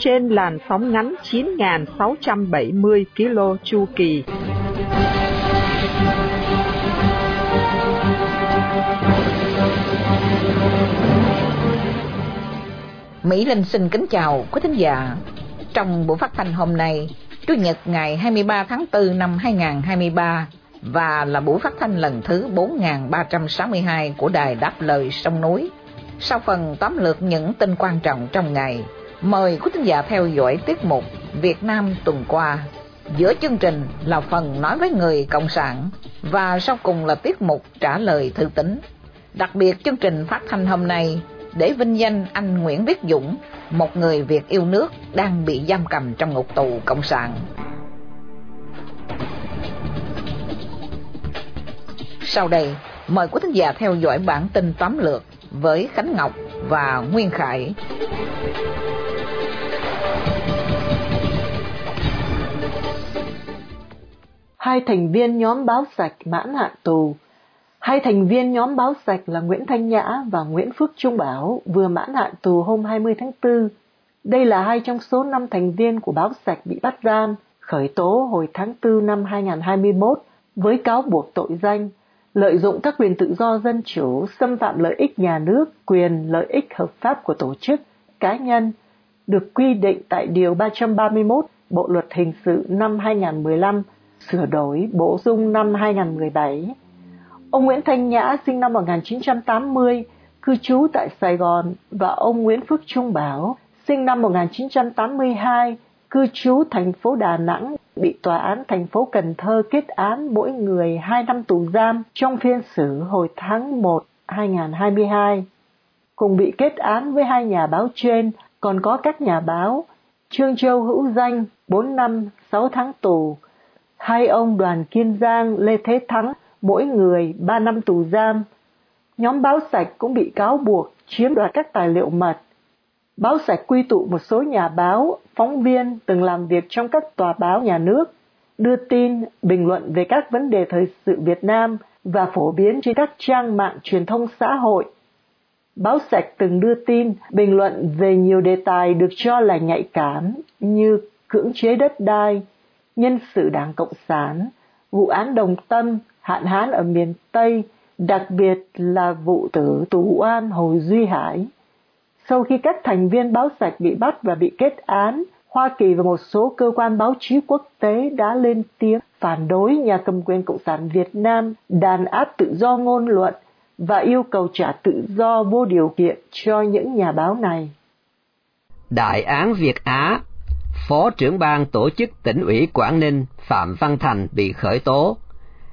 Trên làn sóng ngắn 9.670 km chu kỳ. Mỹ Linh xin kính chào quý thính giả. Trong buổi phát thanh hôm nay, Chủ nhật ngày 23 tháng 4 năm 2023 và là buổi phát thanh lần thứ 4362 của Đài Đáp Lời Sông Núi. Sau phần tóm lược những tin quan trọng trong ngày, mời quý thính giả theo dõi tiết mục Việt Nam tuần qua. Giữa chương trình là phần nói với người Cộng sản và sau cùng là tiết mục trả lời thư tín. Đặc biệt chương trình phát thanh hôm nay để vinh danh anh Nguyễn Viết Dũng, một người Việt yêu nước đang bị giam cầm trong ngục tù Cộng sản. Sau đây, mời quý thính giả theo dõi bản tin tóm lược với Khánh Ngọc và Nguyên Khải. Hai thành viên nhóm báo sạch mãn hạn tù Hai thành viên nhóm báo sạch là Nguyễn Thanh Nhã và Nguyễn Phước Trung Bảo vừa mãn hạn tù hôm 20 tháng 4. Đây là hai trong số năm thành viên của báo sạch bị bắt giam, khởi tố hồi tháng 4 năm 2021 với cáo buộc tội danh lợi dụng các quyền tự do dân chủ, xâm phạm lợi ích nhà nước, quyền lợi ích hợp pháp của tổ chức, cá nhân, được quy định tại Điều 331 Bộ Luật Hình sự năm 2015, sửa đổi bổ sung năm 2017. Ông Nguyễn Thanh Nhã sinh năm 1980, cư trú tại Sài Gòn và ông Nguyễn Phước Trung Bảo sinh năm 1982, cư trú thành phố Đà Nẵng, bị tòa án thành phố Cần Thơ kết án mỗi người 2 năm tù giam trong phiên xử hồi tháng 1 2022. Cùng bị kết án với hai nhà báo trên còn có các nhà báo Trương Châu Hữu Danh 4 năm 6 tháng tù, hai ông Đoàn Kiên Giang, Lê Thế Thắng mỗi người 3 năm tù giam. Nhóm báo sạch cũng bị cáo buộc chiếm đoạt các tài liệu mật. Báo sạch quy tụ một số nhà báo, phóng viên từng làm việc trong các tòa báo nhà nước, đưa tin, bình luận về các vấn đề thời sự Việt Nam và phổ biến trên các trang mạng truyền thông xã hội. Báo sạch từng đưa tin, bình luận về nhiều đề tài được cho là nhạy cảm như cưỡng chế đất đai, nhân sự Đảng Cộng sản, vụ án đồng tâm, hạn hán ở miền Tây, đặc biệt là vụ tử tù oan Hồ Duy Hải. Sau khi các thành viên báo sạch bị bắt và bị kết án, Hoa Kỳ và một số cơ quan báo chí quốc tế đã lên tiếng phản đối nhà cầm quyền Cộng sản Việt Nam đàn áp tự do ngôn luận và yêu cầu trả tự do vô điều kiện cho những nhà báo này. Đại án Việt Á Phó trưởng ban tổ chức tỉnh ủy Quảng Ninh Phạm Văn Thành bị khởi tố.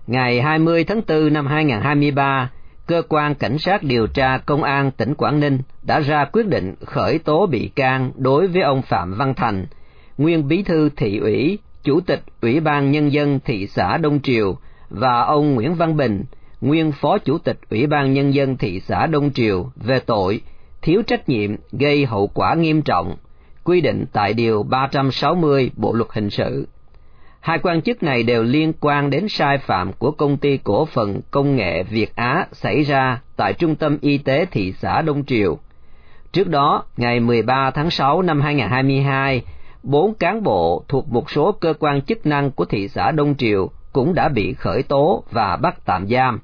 Ngày 20 tháng 4 năm 2023, cơ quan cảnh sát điều tra công an tỉnh Quảng Ninh đã ra quyết định khởi tố bị can đối với ông Phạm Văn Thành, nguyên bí thư thị ủy, chủ tịch Ủy ban Nhân dân thị xã Đông Triều và ông Nguyễn Văn Bình, nguyên phó chủ tịch Ủy ban Nhân dân thị xã Đông Triều về tội thiếu trách nhiệm gây hậu quả nghiêm trọng, quy định tại Điều 360 Bộ Luật Hình sự. Hai quan chức này đều liên quan đến sai phạm của công ty cổ phần công nghệ Việt Á xảy ra tại Trung tâm Y tế thị xã Đông Triều. Trước đó, ngày 13 tháng 6 năm 2022, bốn cán bộ thuộc một số cơ quan chức năng của thị xã Đông Triều cũng đã bị khởi tố và bắt tạm giam.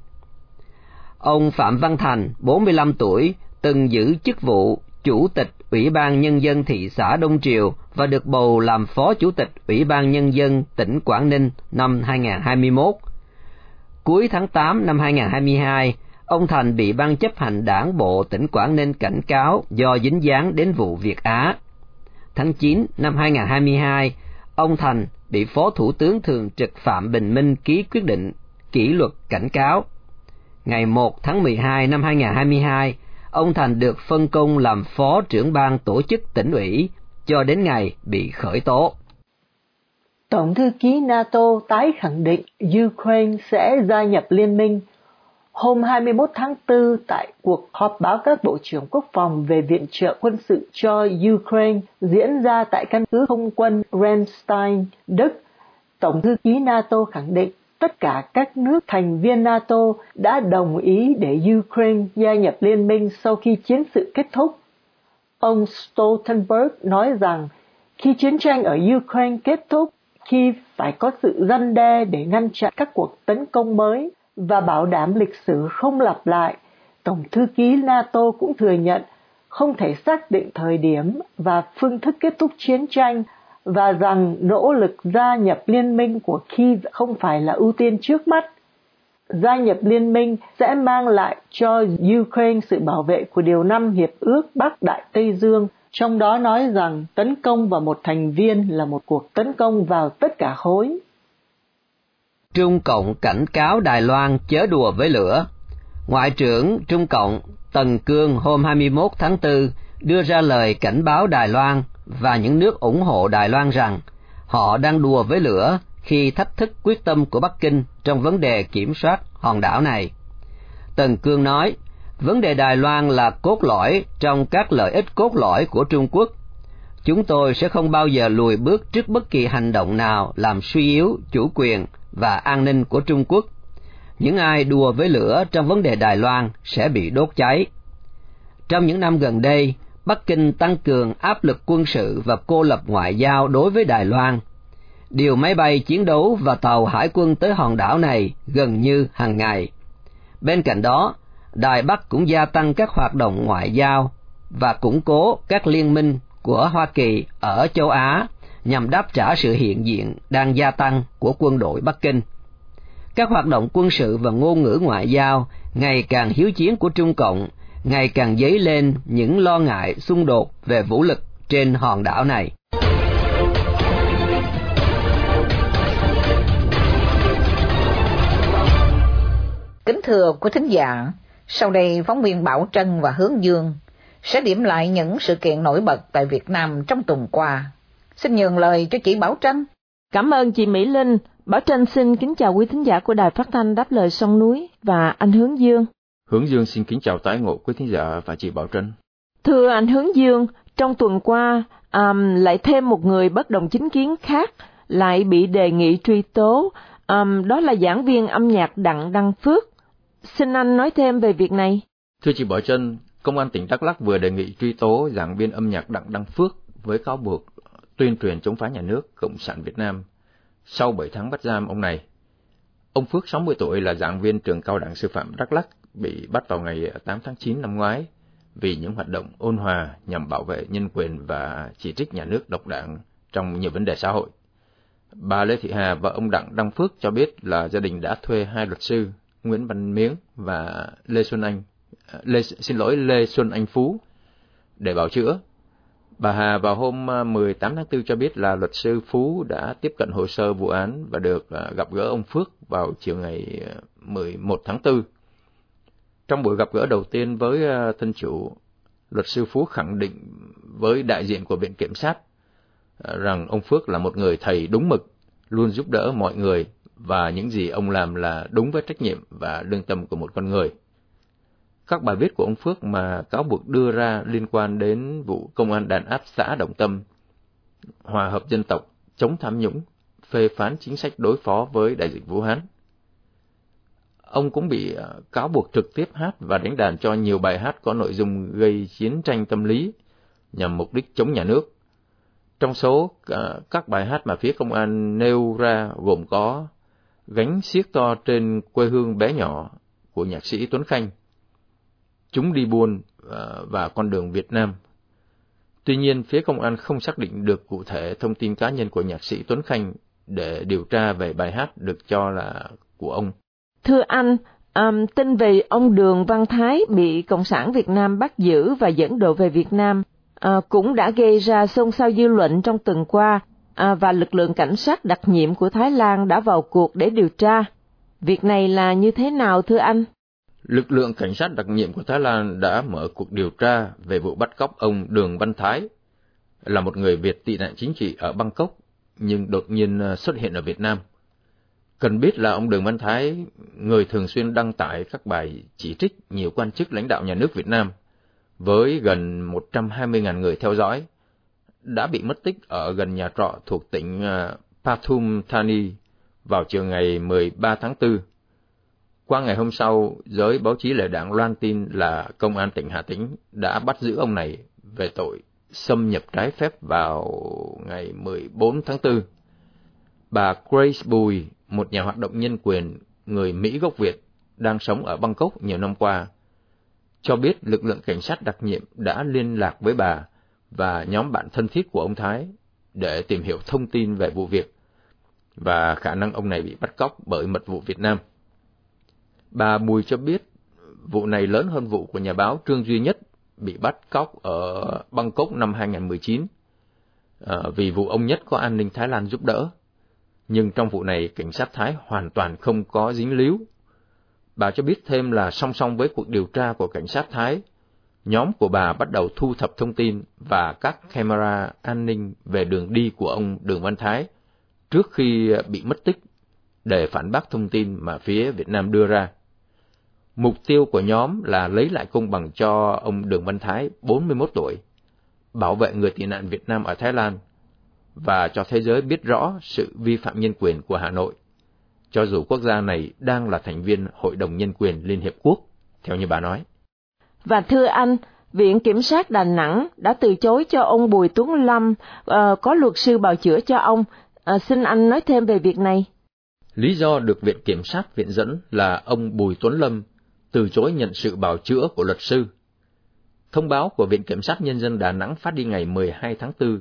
Ông Phạm Văn Thành, 45 tuổi, từng giữ chức vụ Chủ tịch Ủy ban Nhân dân thị xã Đông Triều và được bầu làm Phó Chủ tịch Ủy ban Nhân dân tỉnh Quảng Ninh năm 2021. Cuối tháng 8 năm 2022, ông Thành bị Ban chấp hành đảng bộ tỉnh Quảng Ninh cảnh cáo do dính dáng đến vụ Việt Á. Tháng 9 năm 2022, ông Thành bị Phó Thủ tướng Thường trực Phạm Bình Minh ký quyết định kỷ luật cảnh cáo. Ngày 1 tháng 12 năm 2022, ông Thành được phân công làm phó trưởng ban tổ chức tỉnh ủy cho đến ngày bị khởi tố. Tổng thư ký NATO tái khẳng định Ukraine sẽ gia nhập liên minh. Hôm 21 tháng 4 tại cuộc họp báo các bộ trưởng quốc phòng về viện trợ quân sự cho Ukraine diễn ra tại căn cứ không quân Ramstein, Đức, Tổng thư ký NATO khẳng định tất cả các nước thành viên NATO đã đồng ý để Ukraine gia nhập liên minh sau khi chiến sự kết thúc. Ông Stoltenberg nói rằng khi chiến tranh ở Ukraine kết thúc, khi phải có sự răn đe để ngăn chặn các cuộc tấn công mới và bảo đảm lịch sử không lặp lại, Tổng thư ký NATO cũng thừa nhận không thể xác định thời điểm và phương thức kết thúc chiến tranh và rằng nỗ lực gia nhập liên minh của Kiev không phải là ưu tiên trước mắt. Gia nhập liên minh sẽ mang lại cho Ukraine sự bảo vệ của Điều 5 Hiệp ước Bắc Đại Tây Dương, trong đó nói rằng tấn công vào một thành viên là một cuộc tấn công vào tất cả khối. Trung Cộng cảnh cáo Đài Loan chớ đùa với lửa. Ngoại trưởng Trung Cộng Tần Cương hôm 21 tháng 4 đưa ra lời cảnh báo Đài Loan và những nước ủng hộ Đài Loan rằng họ đang đùa với lửa khi thách thức quyết tâm của Bắc Kinh trong vấn đề kiểm soát hòn đảo này. Tần Cương nói, vấn đề Đài Loan là cốt lõi trong các lợi ích cốt lõi của Trung Quốc. Chúng tôi sẽ không bao giờ lùi bước trước bất kỳ hành động nào làm suy yếu chủ quyền và an ninh của Trung Quốc. Những ai đùa với lửa trong vấn đề Đài Loan sẽ bị đốt cháy. Trong những năm gần đây, Bắc Kinh tăng cường áp lực quân sự và cô lập ngoại giao đối với Đài Loan. Điều máy bay chiến đấu và tàu hải quân tới hòn đảo này gần như hàng ngày. Bên cạnh đó, Đài Bắc cũng gia tăng các hoạt động ngoại giao và củng cố các liên minh của Hoa Kỳ ở châu Á nhằm đáp trả sự hiện diện đang gia tăng của quân đội Bắc Kinh. Các hoạt động quân sự và ngôn ngữ ngoại giao ngày càng hiếu chiến của Trung Cộng ngày càng dấy lên những lo ngại xung đột về vũ lực trên hòn đảo này. Kính thưa quý thính giả, sau đây phóng viên Bảo Trân và Hướng Dương sẽ điểm lại những sự kiện nổi bật tại Việt Nam trong tuần qua. Xin nhường lời cho chị Bảo Trân. Cảm ơn chị Mỹ Linh. Bảo Trân xin kính chào quý thính giả của Đài Phát thanh Đáp lời sông núi và anh Hướng Dương. Hướng Dương xin kính chào tái ngộ quý thính giả và chị Bảo Trân. Thưa anh Hướng Dương, trong tuần qua um, lại thêm một người bất đồng chính kiến khác lại bị đề nghị truy tố, um, đó là giảng viên âm nhạc Đặng Đăng Phước. Xin anh nói thêm về việc này. Thưa chị Bảo Trân, Công an tỉnh Đắk Lắk vừa đề nghị truy tố giảng viên âm nhạc Đặng Đăng Phước với cáo buộc tuyên truyền chống phá nhà nước Cộng sản Việt Nam sau 7 tháng bắt giam ông này. Ông Phước 60 tuổi là giảng viên trường cao đẳng sư phạm Đắk Lắk bị bắt vào ngày 8 tháng 9 năm ngoái vì những hoạt động ôn hòa nhằm bảo vệ nhân quyền và chỉ trích nhà nước độc đảng trong nhiều vấn đề xã hội. Bà Lê Thị Hà và ông Đặng Đăng Phước cho biết là gia đình đã thuê hai luật sư Nguyễn Văn Miếng và Lê Xuân Anh, à, Lê, xin lỗi Lê Xuân Anh Phú để bảo chữa. Bà Hà vào hôm à, 18 tháng 4 cho biết là luật sư Phú đã tiếp cận hồ sơ vụ án và được à, gặp gỡ ông Phước vào chiều ngày 11 tháng 4 trong buổi gặp gỡ đầu tiên với ờ, thân chủ, luật sư Phú khẳng định với đại diện của Viện Kiểm sát ờ, rằng ông Phước là một người thầy đúng mực, luôn giúp đỡ mọi người và những gì ông làm là đúng với trách nhiệm và lương tâm của một con người. Các bài viết của ông Phước mà cáo buộc đưa ra liên quan đến vụ công an đàn áp xã Đồng Tâm, hòa hợp dân tộc, chống tham nhũng, phê phán chính sách đối phó với đại dịch Vũ Hán, Ông cũng bị ờ, cáo buộc trực tiếp hát và đánh đàn cho nhiều bài hát có nội dung gây chiến tranh tâm lý nhằm mục đích chống nhà nước. Trong số ờ, các bài hát mà phía công an nêu ra gồm có Gánh xiếc to trên quê hương bé nhỏ của nhạc sĩ Tuấn Khanh, Chúng đi buôn ờ, và con đường Việt Nam. Tuy nhiên, phía công an không xác định được cụ thể thông tin cá nhân của nhạc sĩ Tuấn Khanh để điều tra về bài hát được cho là của ông. Thưa anh, um, tin về ông Đường Văn Thái bị Cộng sản Việt Nam bắt giữ và dẫn độ về Việt Nam uh, cũng đã gây ra xôn xao dư luận trong tuần qua uh, và lực lượng cảnh sát đặc nhiệm của Thái Lan đã vào cuộc để điều tra. Việc này là như thế nào thưa anh? Lực lượng cảnh sát đặc nhiệm của Thái Lan đã mở cuộc điều tra về vụ bắt cóc ông Đường Văn Thái, là một người Việt tị nạn chính trị ở Bangkok nhưng đột nhiên ờ, xuất hiện ở Việt Nam. Cần biết là ông Đường Văn Thái, người thường xuyên đăng tải các bài chỉ trích nhiều quan chức lãnh đạo nhà nước Việt Nam, với gần 120.000 người theo dõi, đã bị mất tích ở gần nhà trọ thuộc tỉnh à, Pathum Thani vào chiều ngày 13 tháng 4. Qua ngày hôm sau, giới báo chí lệ đảng loan tin là công an tỉnh Hà Tĩnh đã bắt giữ ông này về tội xâm nhập trái phép vào ngày 14 tháng 4. Bà Grace Bùi, một nhà hoạt động nhân quyền, người Mỹ gốc Việt, đang sống ở Bangkok nhiều năm qua, cho biết lực lượng cảnh sát đặc nhiệm đã liên lạc với bà và nhóm bạn thân thiết của ông Thái để tìm hiểu thông tin về vụ việc và khả năng ông này bị bắt cóc bởi mật vụ Việt Nam. Bà Bùi cho biết vụ này lớn hơn vụ của nhà báo Trương Duy Nhất bị bắt cóc ở Bangkok năm 2019 à, ờ, vì vụ ông Nhất có an ninh Thái Lan giúp đỡ. Nhưng trong vụ này, cảnh sát Thái hoàn toàn không có dính líu. Bà cho biết thêm là song song với cuộc điều tra của cảnh sát Thái, nhóm của bà bắt đầu thu thập thông tin và các camera an ninh về đường đi của ông Đường Văn Thái trước khi bị mất tích để phản bác thông tin mà phía Việt Nam đưa ra. Mục tiêu của nhóm là lấy lại công bằng cho ông Đường Văn Thái, 41 tuổi, bảo vệ người tị nạn Việt Nam ở Thái Lan và cho thế giới biết rõ sự vi phạm nhân quyền của Hà Nội, cho dù quốc gia này đang là thành viên Hội đồng Nhân quyền Liên Hiệp Quốc, theo như bà nói. Và thưa anh, Viện Kiểm sát Đà Nẵng đã từ chối cho ông Bùi Tuấn Lâm uh, có luật sư bào chữa cho ông. Uh, xin anh nói thêm về việc này. Lý do được Viện Kiểm sát viện dẫn là ông Bùi Tuấn Lâm từ chối nhận sự bào chữa của luật sư. Thông báo của Viện Kiểm sát Nhân dân Đà Nẵng phát đi ngày 12 tháng 4,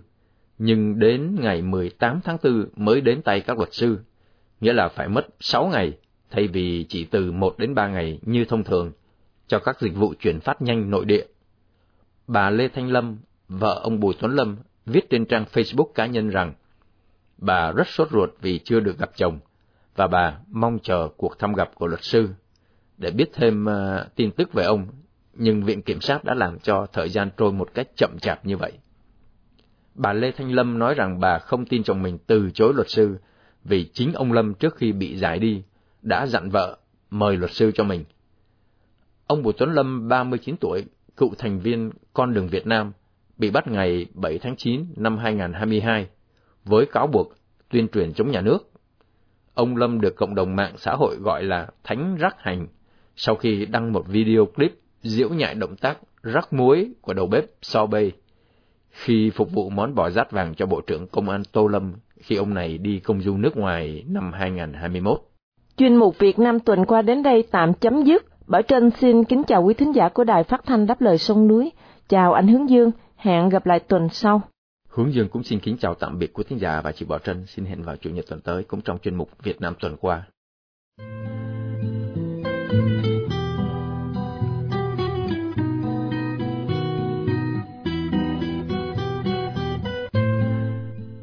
nhưng đến ngày 18 tháng 4 mới đến tay các luật sư, nghĩa là phải mất 6 ngày thay vì chỉ từ 1 đến 3 ngày như thông thường cho các dịch vụ chuyển phát nhanh nội địa. Bà Lê Thanh Lâm, vợ ông Bùi Tuấn Lâm, viết trên trang Facebook cá nhân rằng bà rất sốt ruột vì chưa được gặp chồng và bà mong chờ cuộc thăm gặp của luật sư để biết thêm uh, tin tức về ông, nhưng Viện Kiểm sát đã làm cho thời gian trôi một cách chậm chạp như vậy. Bà Lê Thanh Lâm nói rằng bà không tin chồng mình từ chối luật sư vì chính ông Lâm trước khi bị giải đi đã dặn vợ mời luật sư cho mình. Ông Bùi Tuấn Lâm, 39 tuổi, cựu thành viên Con đường Việt Nam, bị bắt ngày 7 tháng 9 năm 2022 với cáo buộc tuyên truyền chống nhà nước. Ông Lâm được cộng đồng mạng xã hội gọi là Thánh Rắc Hành sau khi đăng một video clip diễu nhại động tác rắc muối của đầu bếp Sorbet khi phục vụ món bò rát vàng cho Bộ trưởng Công an Tô Lâm khi ông này đi công du nước ngoài năm 2021. Chuyên mục Việt Nam tuần qua đến đây tạm chấm dứt. Bảo Trân xin kính chào quý thính giả của Đài Phát thanh Đáp lời sông núi. Chào anh Hướng Dương, hẹn gặp lại tuần sau. Hướng Dương cũng xin kính chào tạm biệt quý thính giả và chị Bảo Trân xin hẹn vào chủ nhật tuần tới cũng trong chuyên mục Việt Nam tuần qua.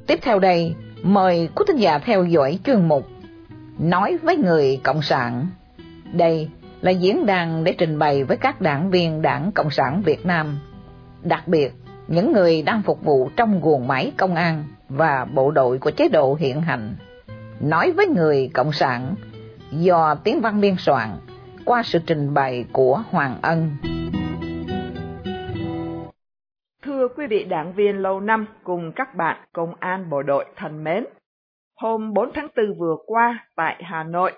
Tiếp theo đây, mời quý thính giả theo dõi chuyên mục Nói với người Cộng sản. Đây là diễn đàn để trình bày với các đảng viên Đảng Cộng sản Việt Nam, đặc biệt những người đang phục vụ trong guồng máy công an và bộ đội của chế độ hiện hành. Nói với người Cộng sản do tiếng văn biên soạn qua sự trình bày của Hoàng Ân. Thưa quý vị đảng viên lâu năm cùng các bạn công an bộ đội thân mến, hôm 4 tháng 4 vừa qua tại Hà Nội,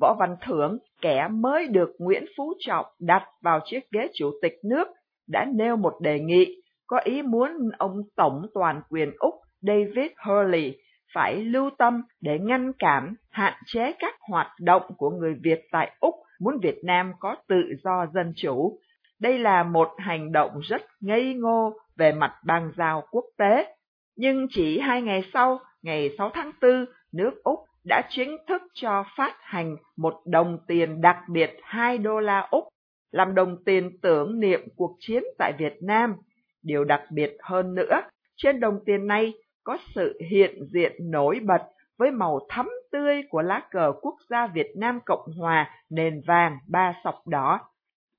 Võ Văn Thưởng, kẻ mới được Nguyễn Phú Trọng đặt vào chiếc ghế chủ tịch nước, đã nêu một đề nghị có ý muốn ông Tổng toàn quyền Úc David Hurley phải lưu tâm để ngăn cản, hạn chế các hoạt động của người Việt tại Úc muốn Việt Nam có tự do dân chủ. Đây là một hành động rất ngây ngô về mặt bang giao quốc tế. Nhưng chỉ hai ngày sau, ngày 6 tháng 4, nước Úc đã chính thức cho phát hành một đồng tiền đặc biệt 2 đô la Úc, làm đồng tiền tưởng niệm cuộc chiến tại Việt Nam. Điều đặc biệt hơn nữa, trên đồng tiền này có sự hiện diện nổi bật với màu thắm tươi của lá cờ quốc gia Việt Nam Cộng Hòa nền vàng ba sọc đỏ.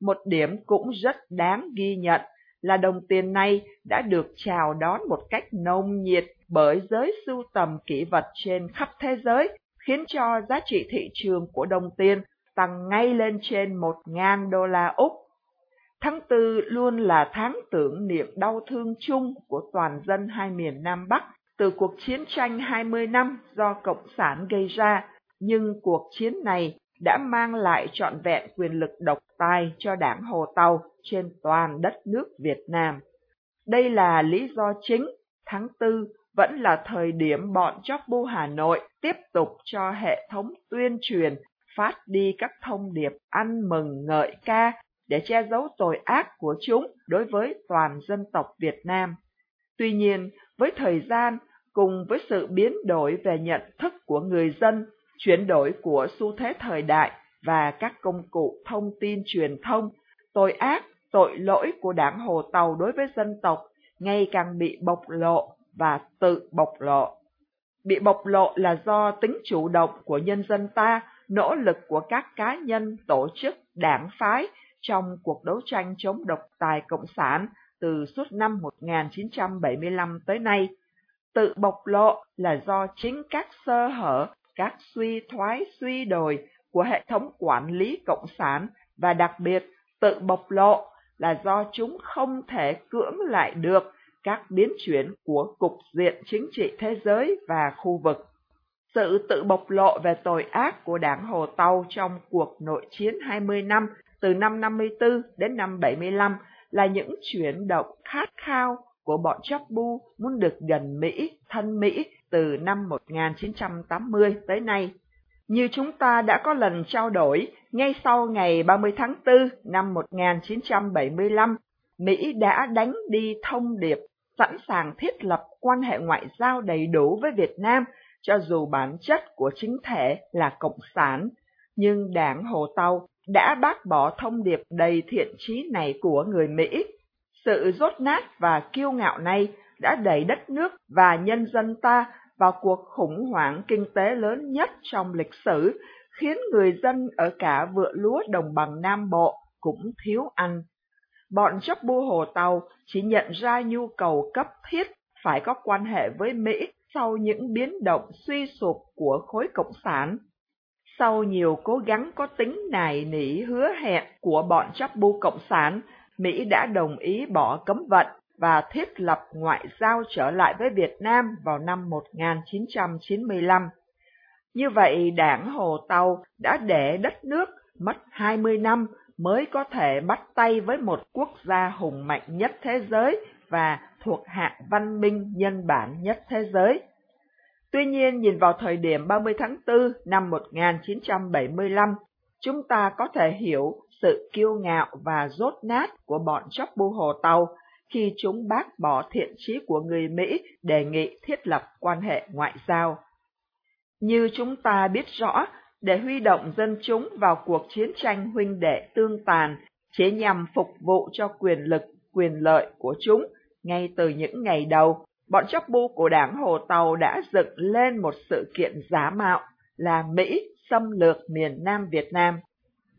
Một điểm cũng rất đáng ghi nhận là đồng tiền này đã được chào đón một cách nồng nhiệt bởi giới sưu tầm kỷ vật trên khắp thế giới, khiến cho giá trị thị trường của đồng tiền tăng ngay lên trên 1.000 đô la Úc. Tháng tư luôn là tháng tưởng niệm đau thương chung của toàn dân hai miền Nam Bắc từ cuộc chiến tranh 20 năm do Cộng sản gây ra, nhưng cuộc chiến này đã mang lại trọn vẹn quyền lực độc tài cho đảng Hồ Tàu trên toàn đất nước Việt Nam. Đây là lý do chính tháng tư vẫn là thời điểm bọn chóc bu Hà Nội tiếp tục cho hệ thống tuyên truyền phát đi các thông điệp ăn mừng ngợi ca để che giấu tội ác của chúng đối với toàn dân tộc Việt Nam. Tuy nhiên, với thời gian cùng với sự biến đổi về nhận thức của người dân, chuyển đổi của xu thế thời đại và các công cụ thông tin truyền thông, tội ác, tội lỗi của đảng Hồ Tàu đối với dân tộc ngày càng bị bộc lộ và tự bộc lộ. Bị bộc lộ là do tính chủ động của nhân dân ta, nỗ lực của các cá nhân, tổ chức, đảng phái trong cuộc đấu tranh chống độc tài cộng sản từ suốt năm 1975 tới nay. Tự bộc lộ là do chính các sơ hở, các suy thoái suy đồi của hệ thống quản lý cộng sản và đặc biệt tự bộc lộ là do chúng không thể cưỡng lại được các biến chuyển của cục diện chính trị thế giới và khu vực. Sự tự bộc lộ về tội ác của đảng Hồ Tàu trong cuộc nội chiến 20 năm từ năm 54 đến năm 75 là những chuyển động khát khao của bọn Bu muốn được gần Mỹ, thân Mỹ từ năm 1980 tới nay. Như chúng ta đã có lần trao đổi, ngay sau ngày 30 tháng 4 năm 1975, Mỹ đã đánh đi thông điệp sẵn sàng thiết lập quan hệ ngoại giao đầy đủ với Việt Nam, cho dù bản chất của chính thể là Cộng sản. Nhưng đảng Hồ Tàu đã bác bỏ thông điệp đầy thiện trí này của người Mỹ. Sự rốt nát và kiêu ngạo này đã đẩy đất nước và nhân dân ta vào cuộc khủng hoảng kinh tế lớn nhất trong lịch sử, khiến người dân ở cả vựa lúa đồng bằng Nam Bộ cũng thiếu ăn. Bọn chấp bu Hồ Tàu chỉ nhận ra nhu cầu cấp thiết phải có quan hệ với Mỹ sau những biến động suy sụp của khối cộng sản. Sau nhiều cố gắng có tính nài nỉ hứa hẹn của bọn chấp bu cộng sản, Mỹ đã đồng ý bỏ cấm vận và thiết lập ngoại giao trở lại với Việt Nam vào năm 1995. Như vậy, đảng Hồ Tàu đã để đất nước mất 20 năm mới có thể bắt tay với một quốc gia hùng mạnh nhất thế giới và thuộc hạng văn minh nhân bản nhất thế giới. Tuy nhiên, nhìn vào thời điểm 30 tháng 4 năm 1975, chúng ta có thể hiểu sự kiêu ngạo và rốt nát của bọn chóc bu hồ tàu khi chúng bác bỏ thiện chí của người Mỹ đề nghị thiết lập quan hệ ngoại giao. Như chúng ta biết rõ, để huy động dân chúng vào cuộc chiến tranh huynh đệ tương tàn, chỉ nhằm phục vụ cho quyền lực, quyền lợi của chúng. Ngay từ những ngày đầu, bọn chóc bu của đảng Hồ Tàu đã dựng lên một sự kiện giả mạo là Mỹ xâm lược miền Nam Việt Nam.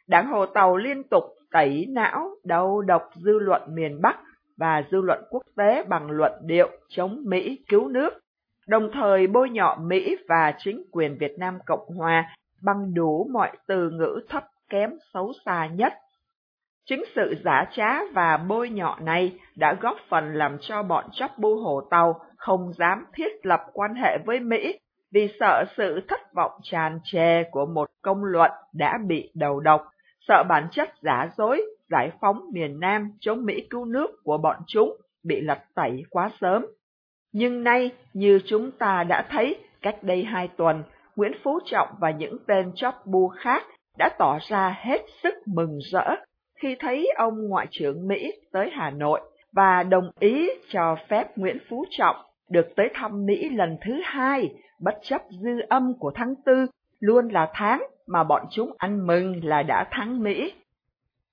Đảng Hồ Tàu liên tục tẩy não, đầu độc dư luận miền Bắc và dư luận quốc tế bằng luận điệu chống Mỹ cứu nước, đồng thời bôi nhọ Mỹ và chính quyền Việt Nam Cộng Hòa bằng đủ mọi từ ngữ thấp kém xấu xa nhất. Chính sự giả trá và bôi nhọ này đã góp phần làm cho bọn chóc bu hồ tàu không dám thiết lập quan hệ với Mỹ vì sợ sự thất vọng tràn trề của một công luận đã bị đầu độc, sợ bản chất giả dối, giải phóng miền Nam chống Mỹ cứu nước của bọn chúng bị lật tẩy quá sớm. Nhưng nay, như chúng ta đã thấy cách đây hai tuần, Nguyễn Phú Trọng và những tên chóp bu khác đã tỏ ra hết sức mừng rỡ khi thấy ông Ngoại trưởng Mỹ tới Hà Nội và đồng ý cho phép Nguyễn Phú Trọng được tới thăm Mỹ lần thứ hai, bất chấp dư âm của tháng tư, luôn là tháng mà bọn chúng ăn mừng là đã thắng Mỹ.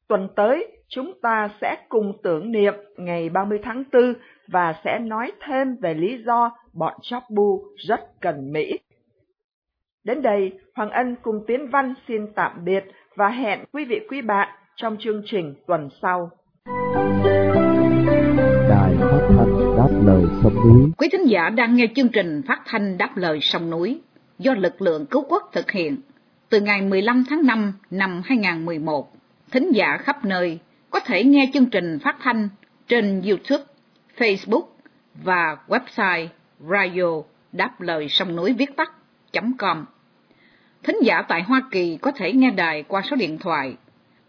Tuần tới, chúng ta sẽ cùng tưởng niệm ngày 30 tháng 4 và sẽ nói thêm về lý do bọn chóp bu rất cần Mỹ. Đến đây, Hoàng Ân cùng Tiến Văn xin tạm biệt và hẹn quý vị quý bạn trong chương trình tuần sau. Đài phát thanh đáp lời sông núi. Quý thính giả đang nghe chương trình phát thanh đáp lời sông núi do lực lượng cứu quốc thực hiện từ ngày 15 tháng 5 năm 2011. Thính giả khắp nơi có thể nghe chương trình phát thanh trên YouTube, Facebook và website radio đáp lời sông núi viết tắt.com. Thính giả tại Hoa Kỳ có thể nghe đài qua số điện thoại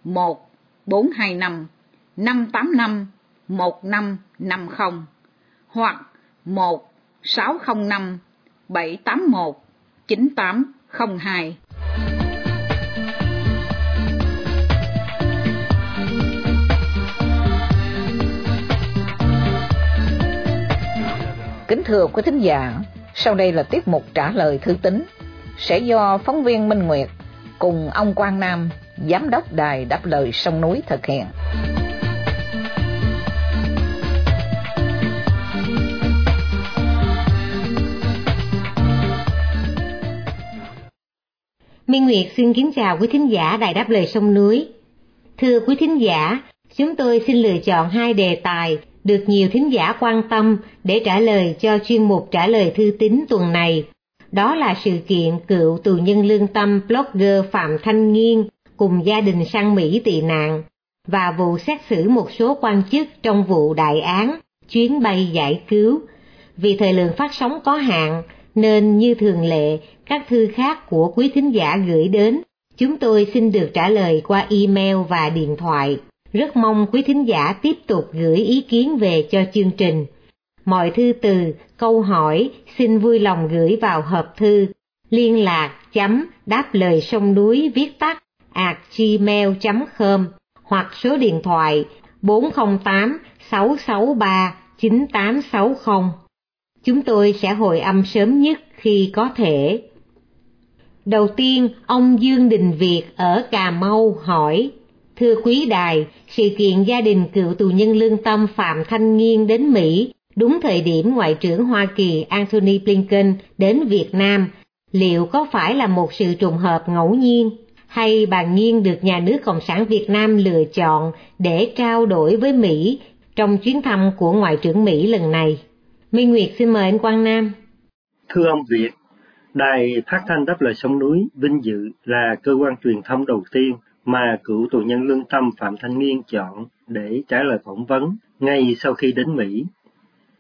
1 425 585 1550 hoặc 1 605 781 9802. Kính thưa quý thính giả, sau đây là tiết mục trả lời thư tín sẽ do phóng viên Minh Nguyệt cùng ông Quang Nam, giám đốc đài đáp lời sông núi thực hiện. Minh Nguyệt xin kính chào quý thính giả đài đáp lời sông núi. Thưa quý thính giả, chúng tôi xin lựa chọn hai đề tài được nhiều thính giả quan tâm để trả lời cho chuyên mục trả lời thư tín tuần này. Đó là sự kiện cựu tù nhân lương tâm blogger Phạm Thanh Nghiên cùng gia đình sang Mỹ tị nạn và vụ xét xử một số quan chức trong vụ đại án chuyến bay giải cứu. Vì thời lượng phát sóng có hạn, nên như thường lệ, các thư khác của quý thính giả gửi đến, chúng tôi xin được trả lời qua email và điện thoại. Rất mong quý thính giả tiếp tục gửi ý kiến về cho chương trình. Mọi thư từ, câu hỏi xin vui lòng gửi vào hộp thư liên lạc chấm đáp lời sông núi viết tắt at gmail.com hoặc số điện thoại 408 663 9860. Chúng tôi sẽ hồi âm sớm nhất khi có thể. Đầu tiên, ông Dương Đình Việt ở Cà Mau hỏi, Thưa quý đài, sự kiện gia đình cựu tù nhân lương tâm Phạm Thanh Nghiên đến Mỹ đúng thời điểm Ngoại trưởng Hoa Kỳ Antony Blinken đến Việt Nam, liệu có phải là một sự trùng hợp ngẫu nhiên? Hay bà Nghiên được nhà nước Cộng sản Việt Nam lựa chọn để trao đổi với Mỹ trong chuyến thăm của Ngoại trưởng Mỹ lần này? Minh Nguyệt xin mời anh Quang Nam. Thưa ông Việt, Đài Phát thanh Đáp lời sông núi vinh dự là cơ quan truyền thông đầu tiên mà cựu tù nhân lương tâm Phạm Thanh Nghiên chọn để trả lời phỏng vấn ngay sau khi đến Mỹ.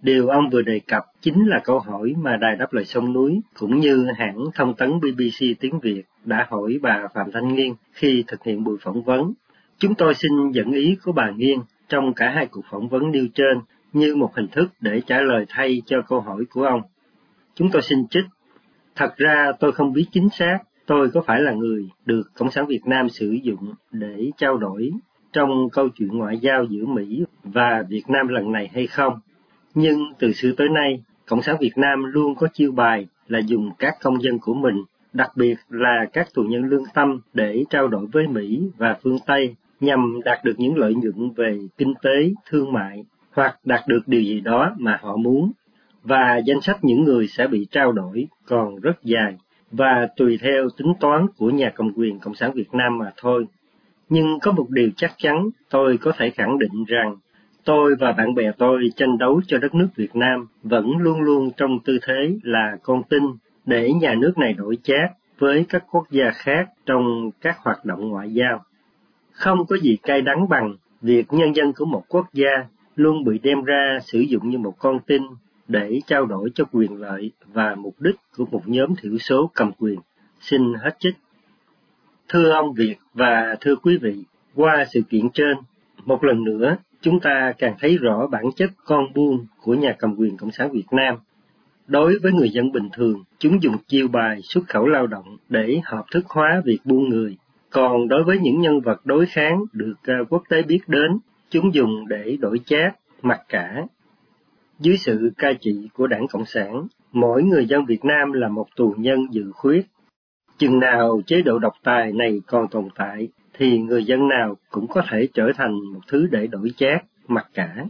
Điều ông vừa đề cập chính là câu hỏi mà Đài Đáp lời sông núi cũng như hãng thông tấn BBC tiếng Việt đã hỏi bà Phạm Thanh Nghiên khi thực hiện buổi phỏng vấn. Chúng tôi xin dẫn ý của bà Nghiên trong cả hai cuộc phỏng vấn nêu trên như một hình thức để trả lời thay cho câu hỏi của ông. Chúng tôi xin trích. Thật ra tôi không biết chính xác tôi có phải là người được Cộng sản Việt Nam sử dụng để trao đổi trong câu chuyện ngoại giao giữa Mỹ và Việt Nam lần này hay không. Nhưng từ xưa tới nay, Cộng sản Việt Nam luôn có chiêu bài là dùng các công dân của mình, đặc biệt là các tù nhân lương tâm để trao đổi với Mỹ và phương Tây nhằm đạt được những lợi nhuận về kinh tế, thương mại hoặc đạt được điều gì đó mà họ muốn. Và danh sách những người sẽ bị trao đổi còn rất dài và tùy theo tính toán của nhà cầm quyền Cộng sản Việt Nam mà thôi. Nhưng có một điều chắc chắn tôi có thể khẳng định rằng tôi và bạn bè tôi tranh đấu cho đất nước Việt Nam vẫn luôn luôn trong tư thế là con tin để nhà nước này đổi chác với các quốc gia khác trong các hoạt động ngoại giao. Không có gì cay đắng bằng việc nhân dân của một quốc gia luôn bị đem ra sử dụng như một con tin để trao đổi cho quyền lợi và mục đích của một nhóm thiểu số cầm quyền. Xin hết trích. Thưa ông Việt và thưa quý vị, qua sự kiện trên, một lần nữa chúng ta càng thấy rõ bản chất con buôn của nhà cầm quyền Cộng sản Việt Nam. Đối với người dân bình thường, chúng dùng chiêu bài xuất khẩu lao động để hợp thức hóa việc buôn người. Còn đối với những nhân vật đối kháng được à, quốc tế biết đến, chúng dùng để đổi chát, mặc cả, dưới sự cai trị của đảng Cộng sản, mỗi người dân Việt Nam là một tù nhân dự khuyết. Chừng nào chế độ độc tài này còn tồn tại, thì người dân nào cũng có thể trở thành một thứ để đổi chát, mặc cả.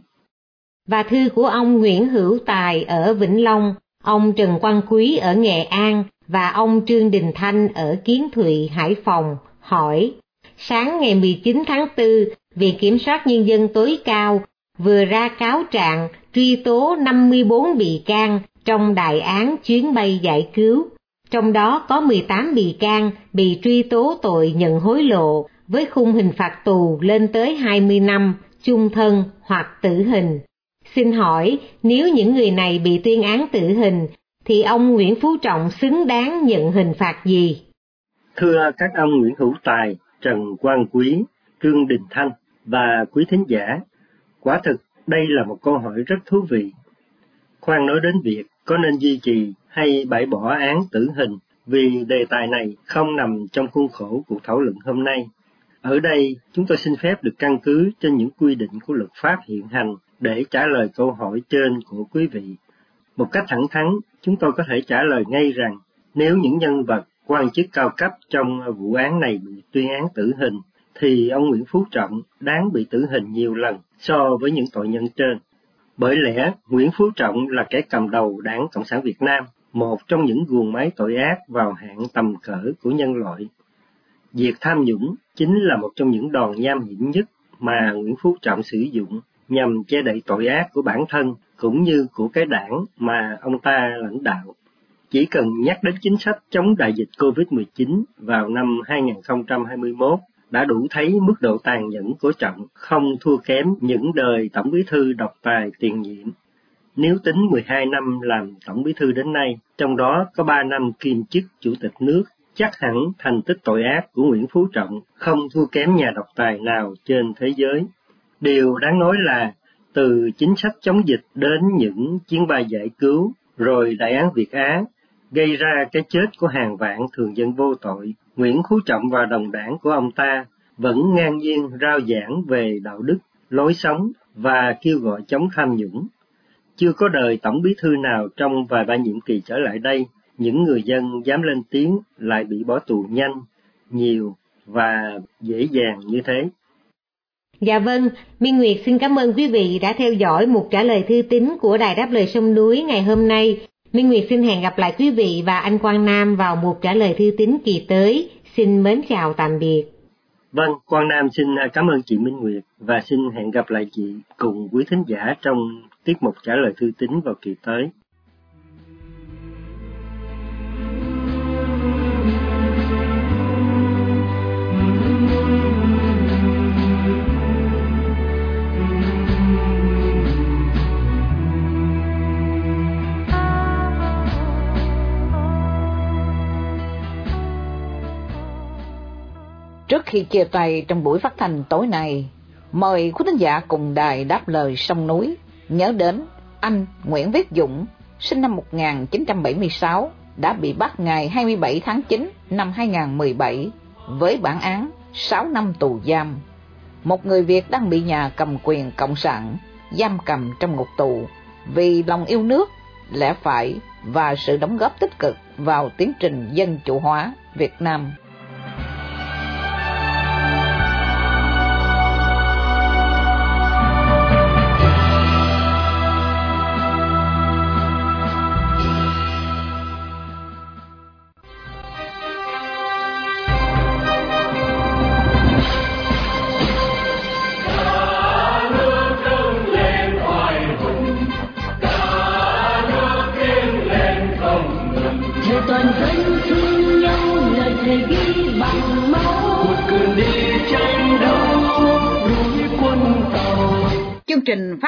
Và thư của ông Nguyễn Hữu Tài ở Vĩnh Long, ông Trần Quang Quý ở Nghệ An và ông Trương Đình Thanh ở Kiến Thụy, Hải Phòng hỏi, sáng ngày 19 tháng 4, Viện Kiểm soát Nhân dân tối cao vừa ra cáo trạng truy tố 54 bị can trong đại án chuyến bay giải cứu. Trong đó có 18 bị can bị truy tố tội nhận hối lộ với khung hình phạt tù lên tới 20 năm, chung thân hoặc tử hình. Xin hỏi, nếu những người này bị tuyên án tử hình, thì ông Nguyễn Phú Trọng xứng đáng nhận hình phạt gì? Thưa các ông Nguyễn Hữu Tài, Trần Quang Quý, Trương Đình Thanh và quý thính giả, quả thực đây là một câu hỏi rất thú vị. Khoan nói đến việc có nên duy trì hay bãi bỏ án tử hình vì đề tài này không nằm trong khuôn khổ cuộc thảo luận hôm nay. Ở đây, chúng tôi xin phép được căn cứ trên những quy định của luật pháp hiện hành để trả lời câu hỏi trên của quý vị. Một cách thẳng thắn, chúng tôi có thể trả lời ngay rằng nếu những nhân vật quan chức cao cấp trong vụ án này bị tuyên án tử hình, thì ông Nguyễn Phú Trọng đáng bị tử hình nhiều lần so với những tội nhân trên. Bởi lẽ Nguyễn Phú Trọng là kẻ cầm đầu đảng Cộng sản Việt Nam, một trong những guồng máy tội ác vào hạng tầm cỡ của nhân loại. Việc tham nhũng chính là một trong những đòn nham hiểm nhất mà Nguyễn Phú Trọng sử dụng nhằm che đậy tội ác của bản thân cũng như của cái đảng mà ông ta lãnh đạo. Chỉ cần nhắc đến chính sách chống đại dịch COVID-19 vào năm 2021 đã đủ thấy mức độ tàn nhẫn của Trọng không thua kém những đời Tổng bí thư độc tài tiền nhiệm. Nếu tính 12 năm làm Tổng bí thư đến nay, trong đó có 3 năm kiêm chức Chủ tịch nước, chắc hẳn thành tích tội ác của Nguyễn Phú Trọng không thua kém nhà độc tài nào trên thế giới. Điều đáng nói là từ chính sách chống dịch đến những chuyến bay giải cứu, rồi đại án Việt Á, gây ra cái chết của hàng vạn thường dân vô tội, Nguyễn Phú Trọng và đồng đảng của ông ta vẫn ngang nhiên rao giảng về đạo đức, lối sống và kêu gọi chống tham nhũng. Chưa có đời tổng bí thư nào trong vài ba nhiệm kỳ trở lại đây, những người dân dám lên tiếng lại bị bỏ tù nhanh, nhiều và dễ dàng như thế. Dạ vâng, Minh Nguyệt xin cảm ơn quý vị đã theo dõi một trả lời thư tín của Đài Đáp Lời Sông Núi ngày hôm nay. Minh Nguyệt xin hẹn gặp lại quý vị và anh Quang Nam vào một trả lời thư tín kỳ tới. Xin mến chào tạm biệt. Vâng, Quang Nam xin à, cảm ơn chị Minh Nguyệt và xin hẹn gặp lại chị cùng quý thính giả trong tiết mục trả lời thư tín vào kỳ tới. Khi chia tay trong buổi phát thanh tối nay, mời quý thính giả cùng đài đáp lời sông núi nhớ đến anh Nguyễn Viết Dũng, sinh năm 1976, đã bị bắt ngày 27 tháng 9 năm 2017 với bản án 6 năm tù giam. Một người Việt đang bị nhà cầm quyền cộng sản giam cầm trong ngục tù vì lòng yêu nước, lẽ phải và sự đóng góp tích cực vào tiến trình dân chủ hóa Việt Nam.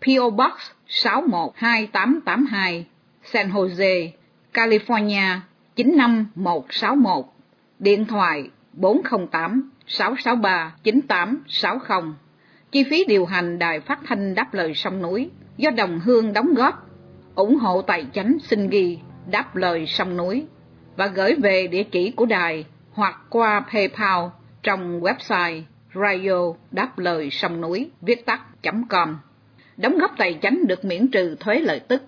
PO Box 612882, San Jose, California 95161, điện thoại 408 663 9860. Chi phí điều hành đài phát thanh đáp lời sông núi do đồng hương đóng góp, ủng hộ tài chánh xin ghi đáp lời sông núi và gửi về địa chỉ của đài hoặc qua PayPal trong website radio đáp lời sông núi viết tắt.com đóng góp tài chánh được miễn trừ thuế lợi tức.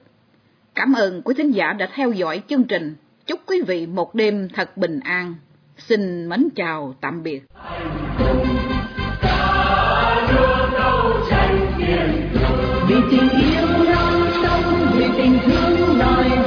Cảm ơn quý thính giả đã theo dõi chương trình. Chúc quý vị một đêm thật bình an. Xin mến chào tạm biệt. Vì tình yêu non sông, vì tình thương đòi